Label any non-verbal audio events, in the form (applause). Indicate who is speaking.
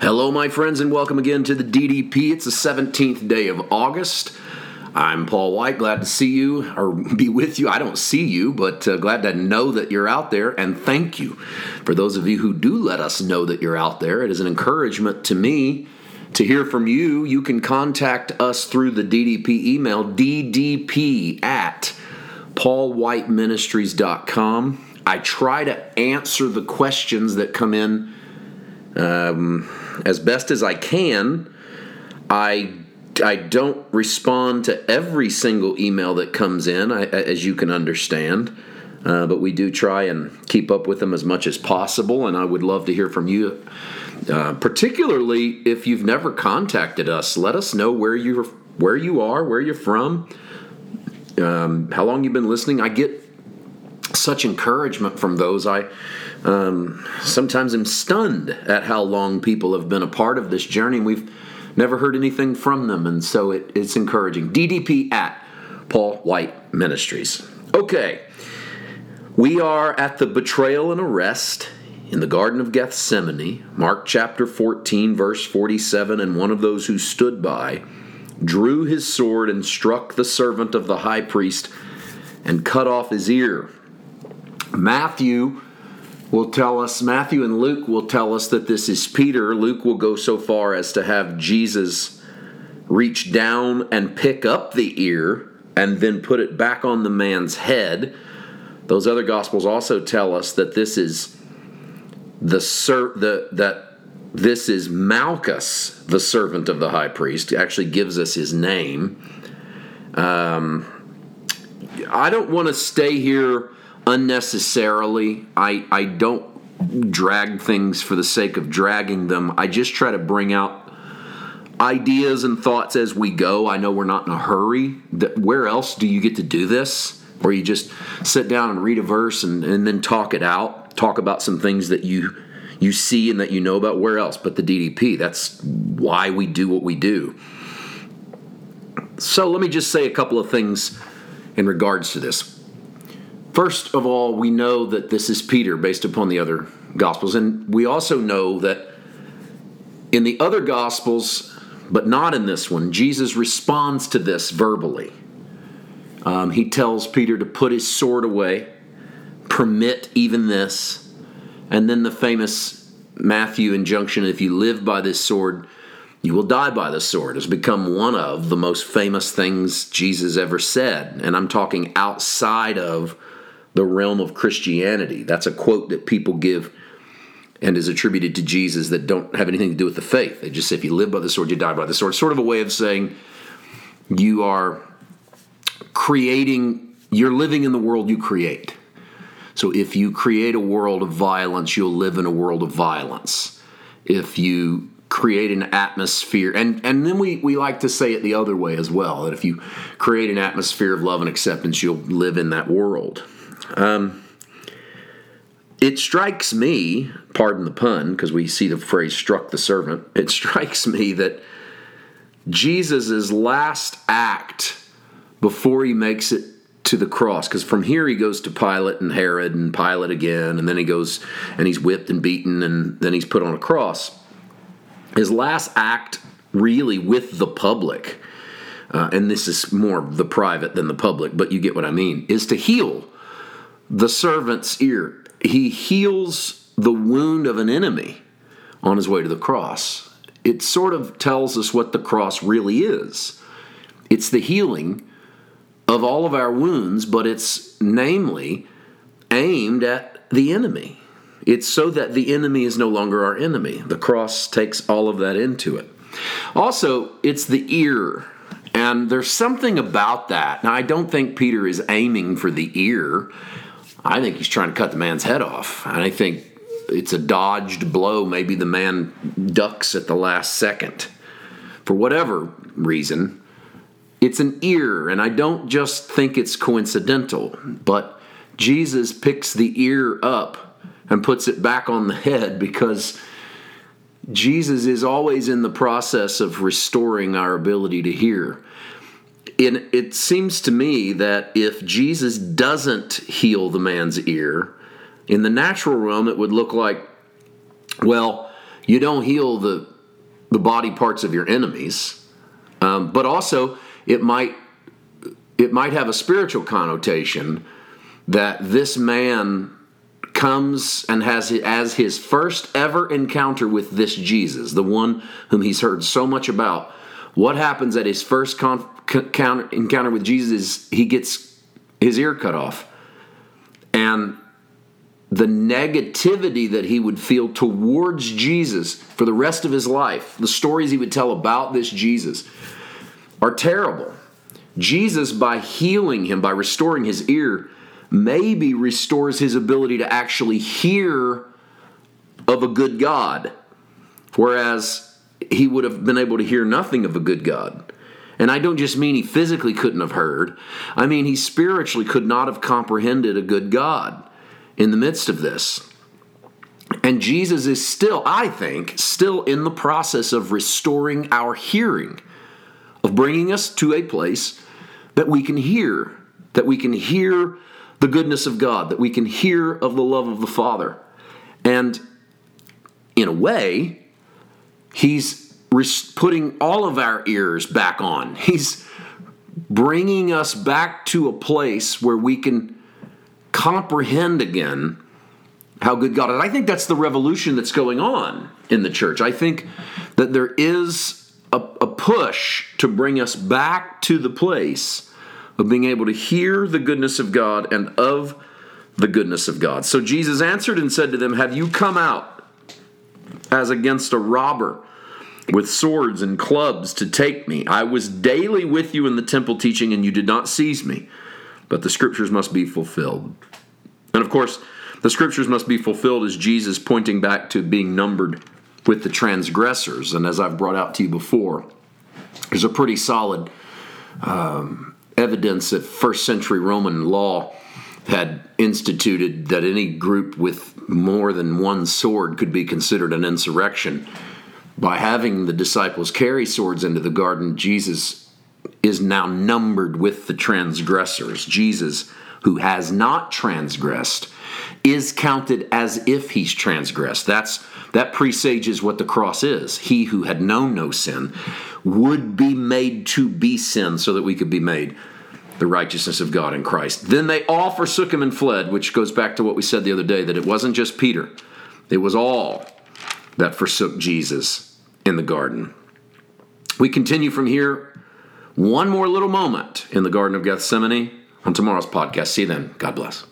Speaker 1: Hello, my friends, and welcome again to the DDP. It's the 17th day of August. I'm Paul White. Glad to see you or be with you. I don't see you, but uh, glad to know that you're out there. And thank you for those of you who do let us know that you're out there. It is an encouragement to me to hear from you. You can contact us through the DDP email, ddp at paulwhiteministries.com. I try to answer the questions that come in um, as best as I can. I I don't respond to every single email that comes in, I, as you can understand. Uh, but we do try and keep up with them as much as possible, and I would love to hear from you. Uh, particularly if you've never contacted us, let us know where you where you are, where you're from, um, how long you've been listening. I get such encouragement from those. I um, sometimes I'm stunned at how long people have been a part of this journey. We've never heard anything from them, and so it, it's encouraging. DDP at Paul White Ministries. Okay, we are at the betrayal and arrest in the Garden of Gethsemane, Mark chapter 14, verse 47. And one of those who stood by drew his sword and struck the servant of the high priest and cut off his ear. Matthew will tell us, Matthew and Luke will tell us that this is Peter. Luke will go so far as to have Jesus reach down and pick up the ear and then put it back on the man's head. Those other gospels also tell us that this is the, ser- the that this is Malchus, the servant of the high priest. Actually gives us his name. Um, I don't want to stay here unnecessarily. I, I don't drag things for the sake of dragging them. I just try to bring out ideas and thoughts as we go. I know we're not in a hurry. Where else do you get to do this? Where you just sit down and read a verse and, and then talk it out, talk about some things that you you see and that you know about. Where else but the DDP? That's why we do what we do. So let me just say a couple of things in regards to this. First of all, we know that this is Peter based upon the other Gospels. And we also know that in the other Gospels, but not in this one, Jesus responds to this verbally. Um, he tells Peter to put his sword away, permit even this. And then the famous Matthew injunction if you live by this sword, you will die by the sword has become one of the most famous things Jesus ever said. And I'm talking outside of the realm of Christianity. That's a quote that people give and is attributed to Jesus that don't have anything to do with the faith. They just say, if you live by the sword, you die by the sword. Sort of a way of saying you are creating, you're living in the world you create. So if you create a world of violence, you'll live in a world of violence. If you create an atmosphere and and then we we like to say it the other way as well that if you create an atmosphere of love and acceptance you'll live in that world um, it strikes me, pardon the pun, because we see the phrase struck the servant, (laughs) it strikes me that Jesus' last act before he makes it to the cross, because from here he goes to Pilate and Herod and Pilate again, and then he goes and he's whipped and beaten, and then he's put on a cross. His last act, really, with the public, uh, and this is more the private than the public, but you get what I mean, is to heal the servant's ear. He heals the wound of an enemy on his way to the cross. It sort of tells us what the cross really is it's the healing of all of our wounds, but it's namely aimed at the enemy. It's so that the enemy is no longer our enemy. The cross takes all of that into it. Also, it's the ear. And there's something about that. Now, I don't think Peter is aiming for the ear. I think he's trying to cut the man's head off. And I think it's a dodged blow. Maybe the man ducks at the last second. For whatever reason, it's an ear, and I don't just think it's coincidental, but Jesus picks the ear up and puts it back on the head because Jesus is always in the process of restoring our ability to hear in, it seems to me that if Jesus doesn't heal the man's ear, in the natural realm, it would look like, well, You don't heal the the body parts of your enemies, um, but also it might it might have a spiritual connotation that this man comes and has as his first ever encounter with this Jesus, the one whom he's heard so much about. What happens at his first encounter with Jesus is he gets his ear cut off. And the negativity that he would feel towards Jesus for the rest of his life, the stories he would tell about this Jesus, are terrible. Jesus, by healing him, by restoring his ear, maybe restores his ability to actually hear of a good God, whereas he would have been able to hear nothing of a good God. And I don't just mean he physically couldn't have heard, I mean he spiritually could not have comprehended a good God in the midst of this. And Jesus is still, I think, still in the process of restoring our hearing, of bringing us to a place that we can hear, that we can hear the goodness of God, that we can hear of the love of the Father. And in a way, He's putting all of our ears back on. He's bringing us back to a place where we can comprehend again how good God is. I think that's the revolution that's going on in the church. I think that there is a, a push to bring us back to the place of being able to hear the goodness of God and of the goodness of God. So Jesus answered and said to them, Have you come out as against a robber with swords and clubs to take me? I was daily with you in the temple teaching, and you did not seize me. But the scriptures must be fulfilled. And of course, the scriptures must be fulfilled as Jesus pointing back to being numbered with the transgressors. And as I've brought out to you before, there's a pretty solid um, evidence that first century Roman law had instituted that any group with more than one sword could be considered an insurrection. By having the disciples carry swords into the garden, Jesus is now numbered with the transgressors. Jesus, who has not transgressed, is counted as if he's transgressed. That's that presages what the cross is. He who had known no sin would be made to be sin so that we could be made the righteousness of God in Christ. Then they all forsook him and fled, which goes back to what we said the other day that it wasn't just Peter, it was all that forsook Jesus in the garden. We continue from here one more little moment in the Garden of Gethsemane on tomorrow's podcast. See you then. God bless.